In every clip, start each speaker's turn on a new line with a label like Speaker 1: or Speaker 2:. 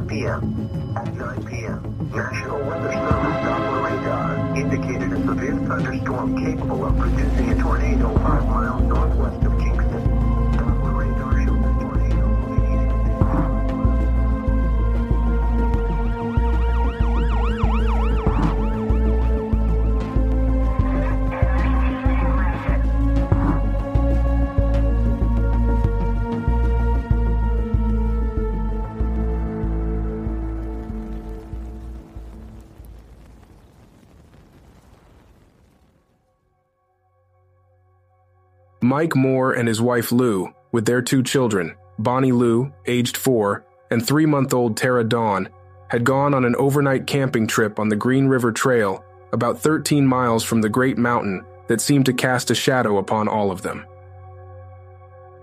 Speaker 1: 9.45 p.m. At 9 p.m., National Weather Service Doppler radar indicated a severe thunderstorm capable of producing a tornado 5 miles
Speaker 2: Mike Moore and his wife Lou, with their two children, Bonnie Lou, aged four, and three month old Tara Dawn, had gone on an overnight camping trip on the Green River Trail, about 13 miles from the great mountain that seemed to cast a shadow upon all of them.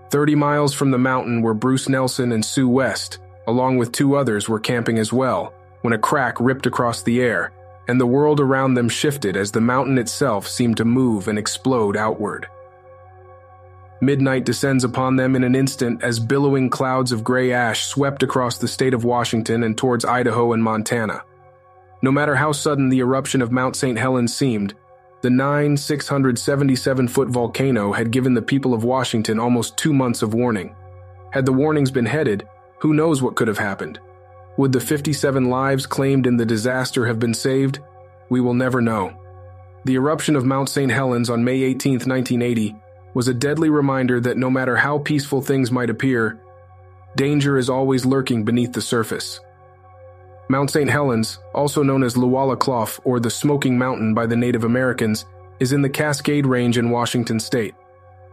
Speaker 2: 30 miles from the mountain were Bruce Nelson and Sue West, along with two others, were camping as well, when a crack ripped across the air, and the world around them shifted as the mountain itself seemed to move and explode outward. Midnight descends upon them in an instant as billowing clouds of gray ash swept across the state of Washington and towards Idaho and Montana. No matter how sudden the eruption of Mount St. Helens seemed, the 9, 677 foot volcano had given the people of Washington almost two months of warning. Had the warnings been headed, who knows what could have happened? Would the 57 lives claimed in the disaster have been saved? We will never know. The eruption of Mount St. Helens on May 18, 1980, was a deadly reminder that no matter how peaceful things might appear, danger is always lurking beneath the surface. Mount St. Helens, also known as Luala Clough or the Smoking Mountain by the Native Americans, is in the Cascade Range in Washington state.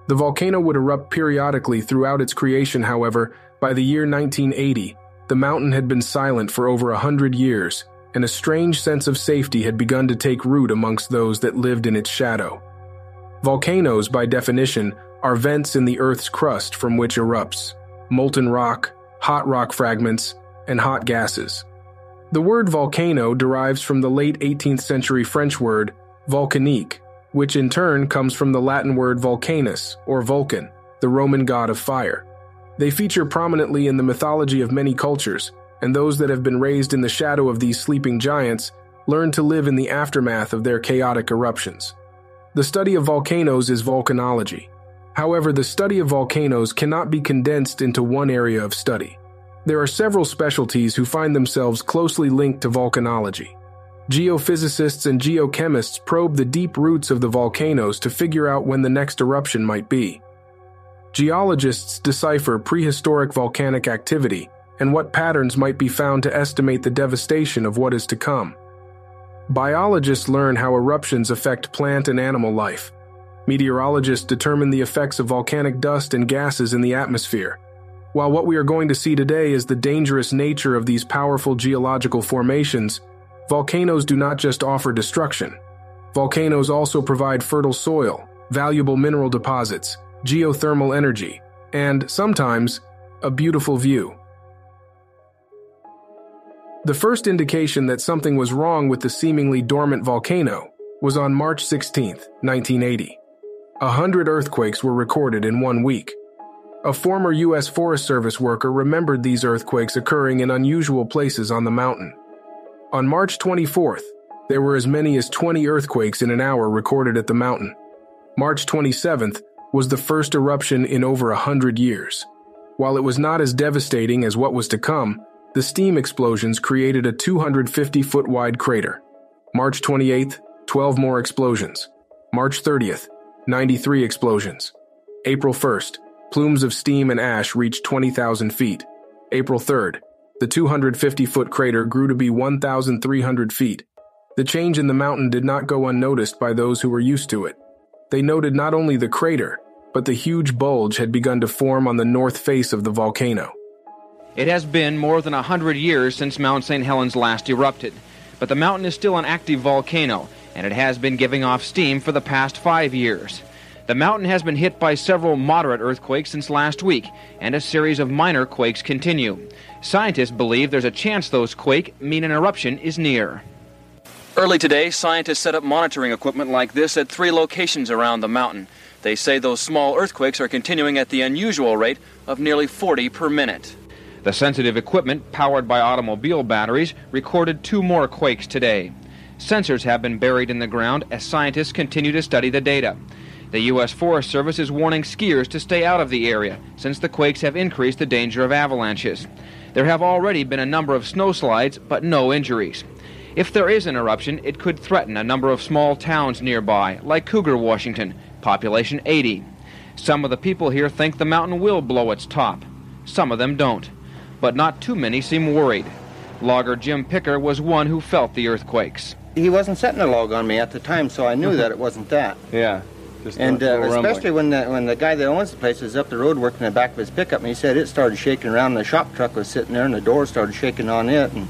Speaker 2: The volcano would erupt periodically throughout its creation, however, by the year 1980, the mountain had been silent for over a hundred years, and a strange sense of safety had begun to take root amongst those that lived in its shadow. Volcanoes, by definition, are vents in the Earth's crust from which erupts molten rock, hot rock fragments, and hot gases. The word volcano derives from the late 18th century French word volcanique, which in turn comes from the Latin word volcanus, or Vulcan, the Roman god of fire. They feature prominently in the mythology of many cultures, and those that have been raised in the shadow of these sleeping giants learn to live in the aftermath of their chaotic eruptions. The study of volcanoes is volcanology. However, the study of volcanoes cannot be condensed into one area of study. There are several specialties who find themselves closely linked to volcanology. Geophysicists and geochemists probe the deep roots of the volcanoes to figure out when the next eruption might be. Geologists decipher prehistoric volcanic activity and what patterns might be found to estimate the devastation of what is to come. Biologists learn how eruptions affect plant and animal life. Meteorologists determine the effects of volcanic dust and gases in the atmosphere. While what we are going to see today is the dangerous nature of these powerful geological formations, volcanoes do not just offer destruction. Volcanoes also provide fertile soil, valuable mineral deposits, geothermal energy, and, sometimes, a beautiful view. The first indication that something was wrong with the seemingly dormant volcano was on March 16, 1980. A hundred earthquakes were recorded in one week. A former U.S. Forest Service worker remembered these earthquakes occurring in unusual places on the mountain. On March 24th, there were as many as 20 earthquakes in an hour recorded at the mountain. March 27th was the first eruption in over a hundred years. While it was not as devastating as what was to come, the steam explosions created a 250 foot wide crater. March 28th, 12 more explosions. March 30th, 93 explosions. April 1st, plumes of steam and ash reached 20,000 feet. April 3rd, the 250 foot crater grew to be 1,300 feet. The change in the mountain did not go unnoticed by those who were used to it. They noted not only the crater, but the huge bulge had begun to form on the north face of the volcano.
Speaker 3: It has been more than a hundred years since Mount St. Helens last erupted, but the mountain is still an active volcano, and it has been giving off steam for the past five years. The mountain has been hit by several moderate earthquakes since last week, and a series of minor quakes continue. Scientists believe there's a chance those quake mean an eruption is near. Early today, scientists set up monitoring equipment like this at three locations around the mountain. They say those small earthquakes are continuing at the unusual rate of nearly 40 per minute. The sensitive equipment, powered by automobile batteries, recorded two more quakes today. Sensors have been buried in the ground as scientists continue to study the data. The U.S. Forest Service is warning skiers to stay out of the area since the quakes have increased the danger of avalanches. There have already been a number of snowslides, but no injuries. If there is an eruption, it could threaten a number of small towns nearby, like Cougar, Washington, population 80. Some of the people here think the mountain will blow its top. Some of them don't. But not too many seem worried. Logger Jim Picker was one who felt the earthquakes.
Speaker 4: He wasn't setting a log on me at the time, so I knew that it wasn't that.
Speaker 5: Yeah. Just
Speaker 4: And
Speaker 5: a
Speaker 4: uh, especially
Speaker 5: rumbling.
Speaker 4: when the, when the guy that owns the place was up the road working in the back of his pickup, and he said it started shaking around. And the shop truck was sitting there, and the door started shaking on it, and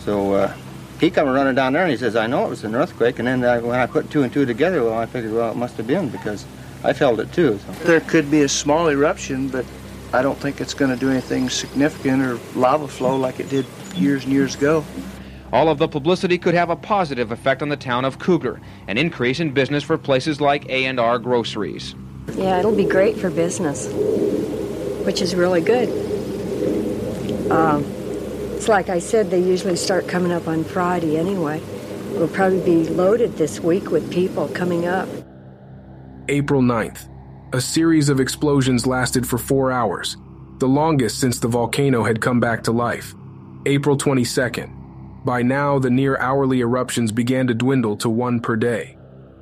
Speaker 4: so uh, he come running down there, and he says, "I know it was an earthquake." And then uh, when I put two and two together, well, I figured, well, it must have been because I felt it too. So.
Speaker 6: There could be a small eruption, but I don't think it's going to do anything significant or lava flow like it did years and years ago.
Speaker 3: All of the publicity could have a positive effect on the town of Cougar, an increase in business for places like A&R Groceries.
Speaker 7: Yeah, it'll be great for business, which is really good. Um, it's like I said, they usually start coming up on Friday anyway. It'll probably be loaded this week with people coming up.
Speaker 2: April 9th. A series of explosions lasted for four hours, the longest since the volcano had come back to life. April 22nd. By now, the near hourly eruptions began to dwindle to one per day.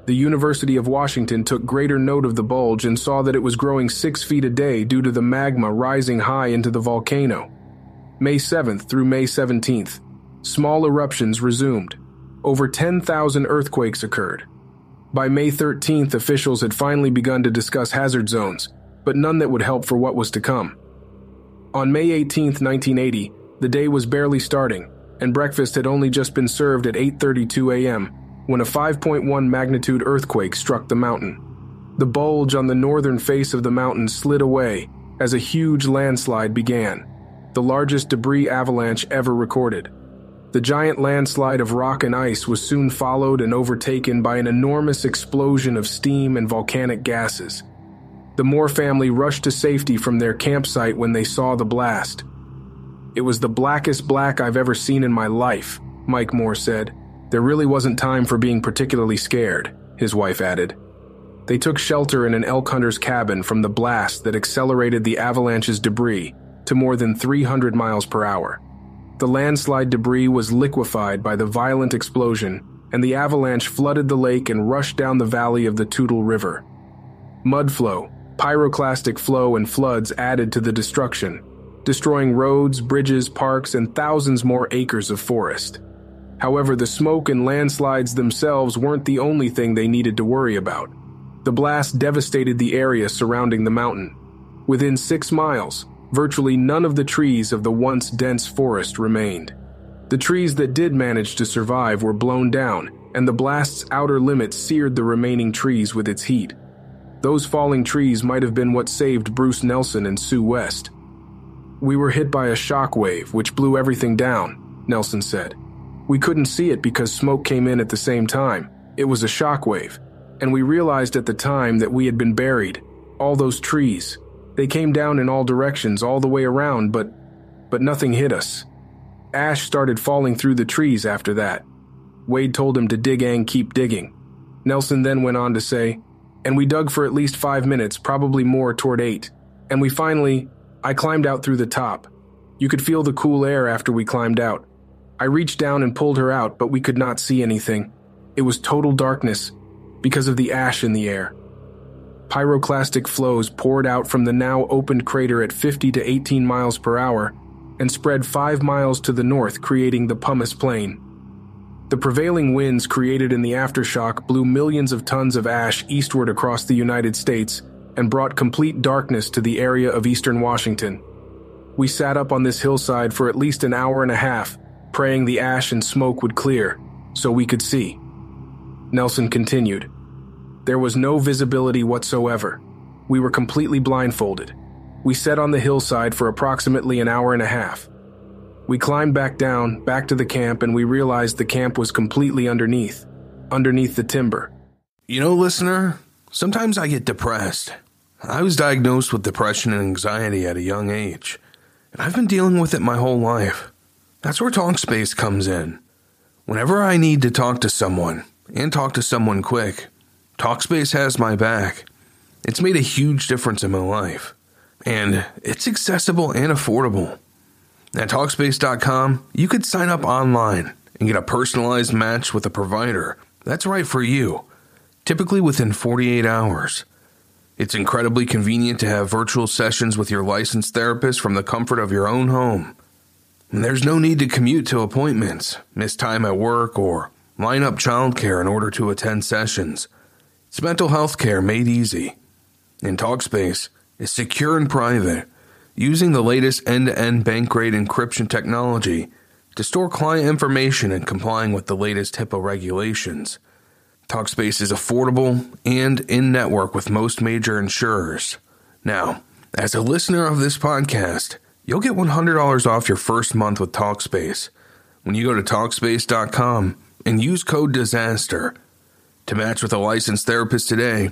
Speaker 2: The University of Washington took greater note of the bulge and saw that it was growing six feet a day due to the magma rising high into the volcano. May 7th through May 17th, small eruptions resumed. Over 10,000 earthquakes occurred. By May 13th, officials had finally begun to discuss hazard zones, but none that would help for what was to come. On May 18th, 1980, the day was barely starting, and breakfast had only just been served at 8:32 a.m. when a 5.1 magnitude earthquake struck the mountain. The bulge on the northern face of the mountain slid away as a huge landslide began, the largest debris avalanche ever recorded. The giant landslide of rock and ice was soon followed and overtaken by an enormous explosion of steam and volcanic gases. The Moore family rushed to safety from their campsite when they saw the blast. It was the blackest black I've ever seen in my life, Mike Moore said. There really wasn't time for being particularly scared, his wife added. They took shelter in an elk hunter's cabin from the blast that accelerated the avalanche's debris to more than 300 miles per hour. The landslide debris was liquefied by the violent explosion, and the avalanche flooded the lake and rushed down the valley of the Toutle River. Mud flow, pyroclastic flow, and floods added to the destruction, destroying roads, bridges, parks, and thousands more acres of forest. However, the smoke and landslides themselves weren't the only thing they needed to worry about. The blast devastated the area surrounding the mountain. Within six miles, virtually none of the trees of the once dense forest remained. The trees that did manage to survive were blown down, and the blast's outer limits seared the remaining trees with its heat. Those falling trees might have been what saved Bruce Nelson and Sue West. We were hit by a shock wave which blew everything down, Nelson said. We couldn't see it because smoke came in at the same time. It was a shock wave, and we realized at the time that we had been buried. All those trees, they came down in all directions all the way around, but but nothing hit us. Ash started falling through the trees after that. Wade told him to dig and keep digging. Nelson then went on to say, and we dug for at least five minutes, probably more toward eight. And we finally, I climbed out through the top. You could feel the cool air after we climbed out. I reached down and pulled her out, but we could not see anything. It was total darkness because of the ash in the air. Pyroclastic flows poured out from the now opened crater at 50 to 18 miles per hour and spread 5 miles to the north, creating the Pumice Plain. The prevailing winds created in the aftershock blew millions of tons of ash eastward across the United States and brought complete darkness to the area of eastern Washington. We sat up on this hillside for at least an hour and a half, praying the ash and smoke would clear so we could see. Nelson continued. There was no visibility whatsoever. We were completely blindfolded. We sat on the hillside for approximately an hour and a half. We climbed back down, back to the camp, and we realized the camp was completely underneath, underneath the timber.
Speaker 5: You know, listener, sometimes I get depressed. I was diagnosed with depression and anxiety at a young age, and I've been dealing with it my whole life. That's where Talkspace comes in. Whenever I need to talk to someone, and talk to someone quick, Talkspace has my back. It's made a huge difference in my life, and it's accessible and affordable. At Talkspace.com, you could sign up online and get a personalized match with a provider that's right for you, typically within 48 hours. It's incredibly convenient to have virtual sessions with your licensed therapist from the comfort of your own home. And there's no need to commute to appointments, miss time at work, or line up childcare in order to attend sessions. It's mental health care made easy. And Talkspace is secure and private using the latest end to end bank grade encryption technology to store client information and complying with the latest HIPAA regulations. Talkspace is affordable and in network with most major insurers. Now, as a listener of this podcast, you'll get $100 off your first month with Talkspace when you go to Talkspace.com and use code DISASTER. To match with a licensed therapist today,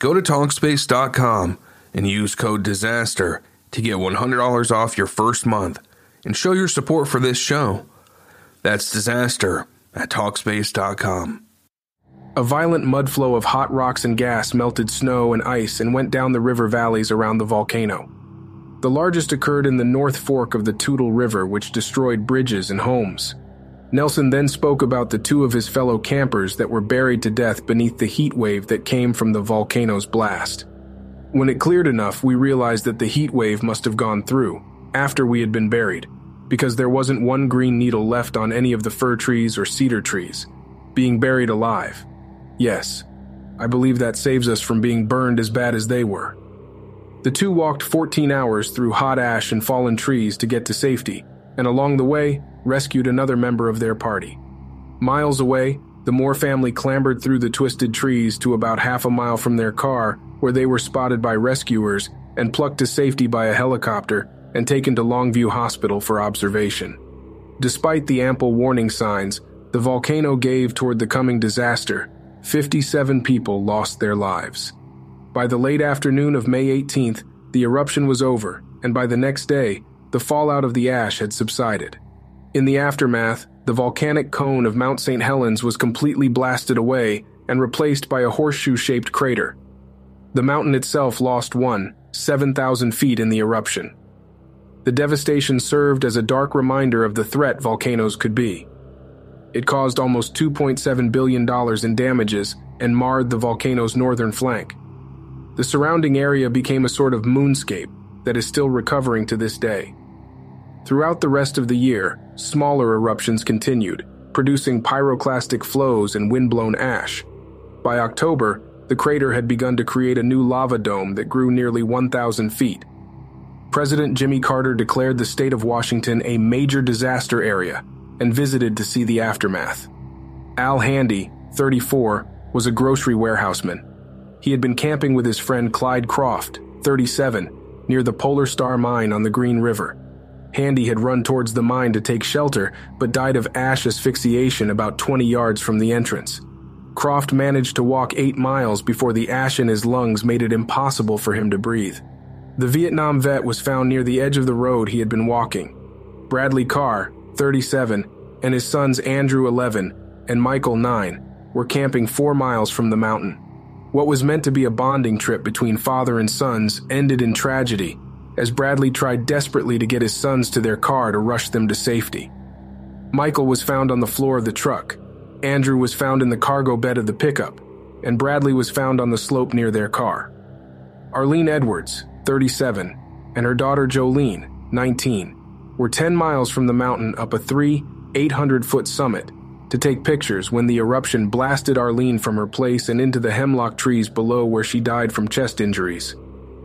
Speaker 5: go to Talkspace.com and use code DISASTER to get $100 off your first month and show your support for this show. That's disaster at Talkspace.com.
Speaker 2: A violent mudflow of hot rocks and gas melted snow and ice and went down the river valleys around the volcano. The largest occurred in the North Fork of the Toutle River, which destroyed bridges and homes. Nelson then spoke about the two of his fellow campers that were buried to death beneath the heat wave that came from the volcano's blast. When it cleared enough, we realized that the heat wave must have gone through, after we had been buried, because there wasn't one green needle left on any of the fir trees or cedar trees, being buried alive. Yes, I believe that saves us from being burned as bad as they were. The two walked 14 hours through hot ash and fallen trees to get to safety, and along the way, rescued another member of their party. Miles away, the Moore family clambered through the twisted trees to about half a mile from their car where they were spotted by rescuers and plucked to safety by a helicopter and taken to Longview Hospital for observation. Despite the ample warning signs, the volcano gave toward the coming disaster. 57 people lost their lives. By the late afternoon of May 18th, the eruption was over, and by the next day, the fallout of the ash had subsided. In the aftermath, the volcanic cone of Mount St. Helens was completely blasted away and replaced by a horseshoe shaped crater. The mountain itself lost one, 7,000 feet in the eruption. The devastation served as a dark reminder of the threat volcanoes could be. It caused almost $2.7 billion in damages and marred the volcano's northern flank. The surrounding area became a sort of moonscape that is still recovering to this day. Throughout the rest of the year, smaller eruptions continued, producing pyroclastic flows and windblown ash. By October, the crater had begun to create a new lava dome that grew nearly 1,000 feet. President Jimmy Carter declared the state of Washington a major disaster area and visited to see the aftermath. Al Handy, 34, was a grocery warehouseman. He had been camping with his friend Clyde Croft, 37, near the Polar Star mine on the Green River. Handy had run towards the mine to take shelter, but died of ash asphyxiation about 20 yards from the entrance. Croft managed to walk eight miles before the ash in his lungs made it impossible for him to breathe. The Vietnam vet was found near the edge of the road he had been walking. Bradley Karr, 37, and his sons Andrew, 11, and Michael, 9, were camping four miles from the mountain. What was meant to be a bonding trip between father and sons ended in tragedy as Bradley tried desperately to get his sons to their car to rush them to safety. Michael was found on the floor of the truck, Andrew was found in the cargo bed of the pickup, and Bradley was found on the slope near their car. Arlene Edwards, 37, and her daughter Jolene, 19, were 10 miles from the mountain up a three, 800 foot summit to take pictures when the eruption blasted Arlene from her place and into the hemlock trees below where she died from chest injuries.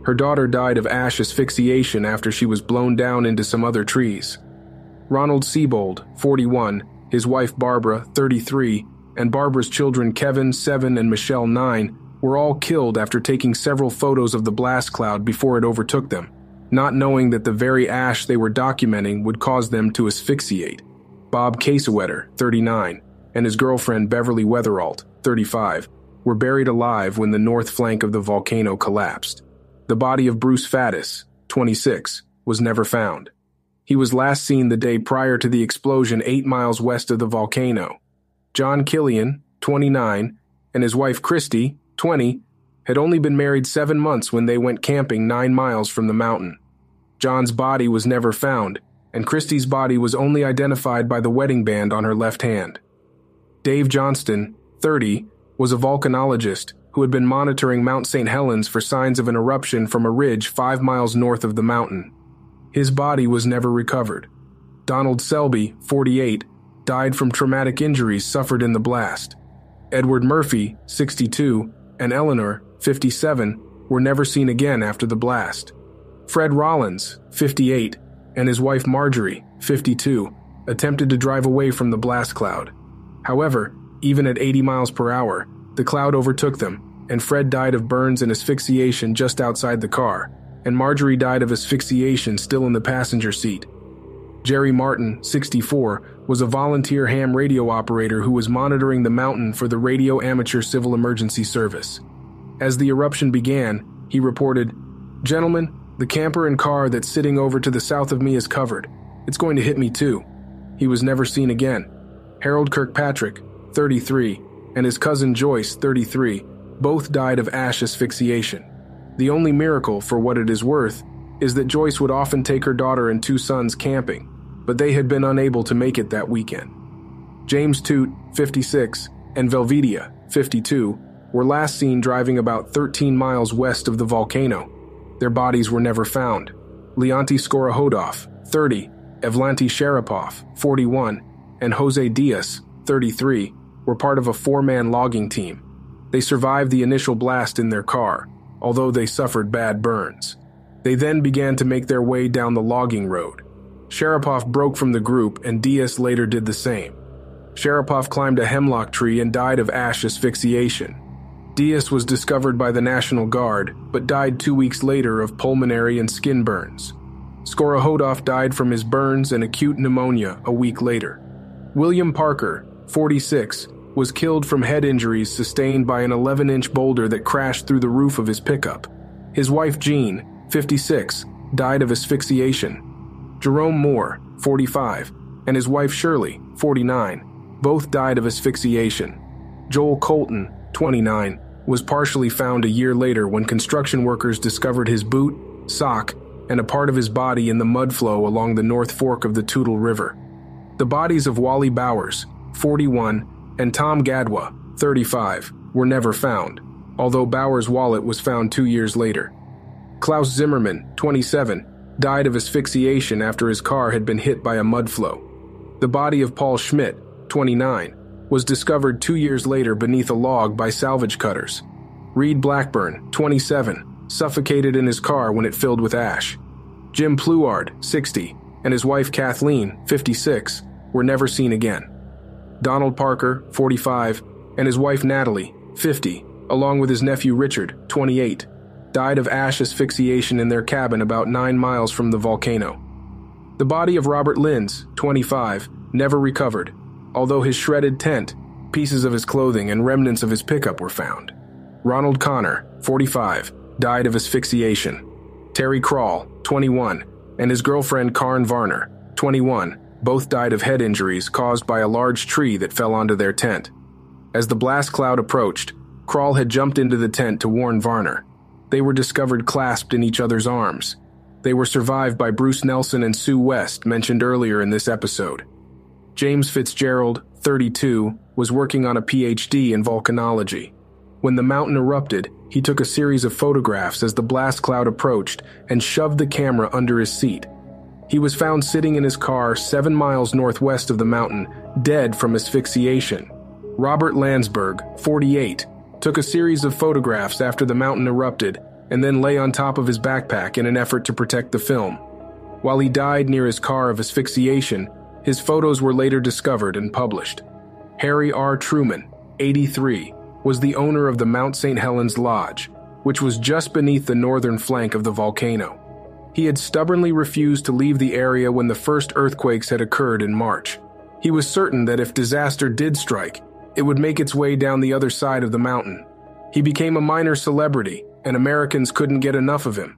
Speaker 2: Her daughter died of ash asphyxiation after she was blown down into some other trees. Ronald Seibold, 41, his wife Barbara, 33, and Barbara's children Kevin, 7, and Michelle, 9, were all killed after taking several photos of the blast cloud before it overtook them, not knowing that the very ash they were documenting would cause them to asphyxiate. Bob Kaseweter, 39, and his girlfriend Beverly Wetherwax, 35, were buried alive when the north flank of the volcano collapsed. The body of Bruce Faddis, 26, was never found. He was last seen the day prior to the explosion eight miles west of the volcano. John Killian, 29, and his wife Christy, 20, had only been married seven months when they went camping nine miles from the mountain. John's body was never found, and Christy's body was only identified by the wedding band on her left hand. Dave Johnston, 30, was a volcanologist who had been monitoring Mount St. Helens for signs of an eruption from a ridge five miles north of the mountain. His body was never recovered. Donald Selby, 48, died from traumatic injuries suffered in the blast. Edward Murphy, 62, and Eleanor, 57, were never seen again after the blast. Fred Rollins, 58, and his wife Marjorie, 52, attempted to drive away from the blast cloud. However, even at 80 miles per hour, the cloud overtook them, and Fred died of burns and asphyxiation just outside the car, and Marjorie died of asphyxiation still in the passenger seat. Jerry Martin, 64, was a volunteer ham radio operator who was monitoring the mountain for the Radio Amateur Civil Emergency Service. As the eruption began, he reported, Gentlemen, the camper and car that's sitting over to the south of me is covered. It's going to hit me too. He was never seen again. Harold Kirkpatrick, 33, and his cousin Joyce, 33, both died of ash asphyxiation. The only miracle, for what it is worth, is that Joyce would often take her daughter and two sons camping, but they had been unable to make it that weekend. James Tute, 56, and Velvetia, 52, were last seen driving about 13 miles west of the volcano. Their bodies were never found. Leonti Skorohodov, 30, Evlanti Sharapov, 41, and Jose Diaz, 33, were part of a four man logging team. They survived the initial blast in their car, although they suffered bad burns. They then began to make their way down the logging road. Sharapov broke from the group, and Diaz later did the same. Sharapov climbed a hemlock tree and died of ash asphyxiation. Diaz was discovered by the National Guard, but died two weeks later of pulmonary and skin burns. Skorohodov died from his burns and acute pneumonia a week later. William Parker, 46, was killed from head injuries sustained by an 11 inch boulder that crashed through the roof of his pickup. His wife Jean, 56, died of asphyxiation. Jerome Moore, 45, and his wife Shirley, 49, both died of asphyxiation. Joel Colton, 29, was partially found a year later when construction workers discovered his boot, sock, and a part of his body in the mud flow along the North Fork of the Toutle River. The bodies of Wally Bowers, 41, and Tom Gadwa, 35, were never found, although Bowers' wallet was found two years later. Klaus Zimmerman, 27, died of asphyxiation after his car had been hit by a mud flow. The body of Paul Schmidt, 29, was discovered two years later beneath a log by salvage cutters. Reid Blackburn, 27, suffocated in his car when it filled with ash. Jim Pluard, 60, and his wife Kathleen, 56, were never seen again. Donald Parker, 45, and his wife Natalie, 50, along with his nephew Richard, 28, died of ash asphyxiation in their cabin about nine miles from the volcano. The body of Robert Linz, 25, never recovered, although his shredded tent, pieces of his clothing, and remnants of his pickup were found. Ronald Connor, 45, died of asphyxiation. Terry Crall, 21, and his girlfriend Karen Varner, 21, both died of head injuries caused by a large tree that fell onto their tent. As the blast cloud approached, Crall had jumped into the tent to warn Varner. They were discovered clasped in each other's arms. They were survived by Bruce Nelson and Sue West, mentioned earlier in this episode. James Fitzgerald, 32, was working on a PhD in volcanology. When the mountain erupted, he took a series of photographs as the blast cloud approached and shoved the camera under his seat. He was found sitting in his car seven miles northwest of the mountain, dead from asphyxiation. Robert Landsberg, 48, took a series of photographs after the mountain erupted and then lay on top of his backpack in an effort to protect the film. While he died near his car of asphyxiation, his photos were later discovered and published. Harry R. Truman, 83, was the owner of the Mount St. Helens Lodge, which was just beneath the northern flank of the volcano. He had stubbornly refused to leave the area when the first earthquakes had occurred in March. He was certain that if disaster did strike, it would make its way down the other side of the mountain. He became a minor celebrity, and Americans couldn't get enough of him.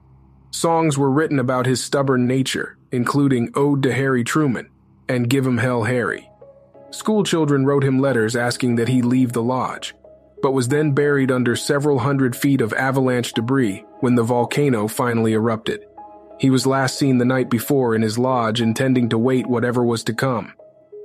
Speaker 2: Songs were written about his stubborn nature, including Ode to Harry Truman and Give 'em Hell Harry. Schoolchildren wrote him letters asking that he leave the lodge, but was then buried under several hundred feet of avalanche debris when the volcano finally erupted. He was last seen the night before in his lodge intending to wait whatever was to come.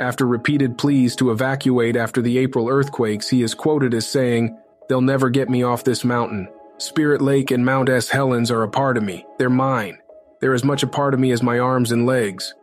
Speaker 2: After repeated pleas to evacuate after the April earthquakes, he is quoted as saying, They'll never get me off this mountain. Spirit Lake and Mount St. Helens are a part of me. They're mine. They're as much a part of me as my arms and legs.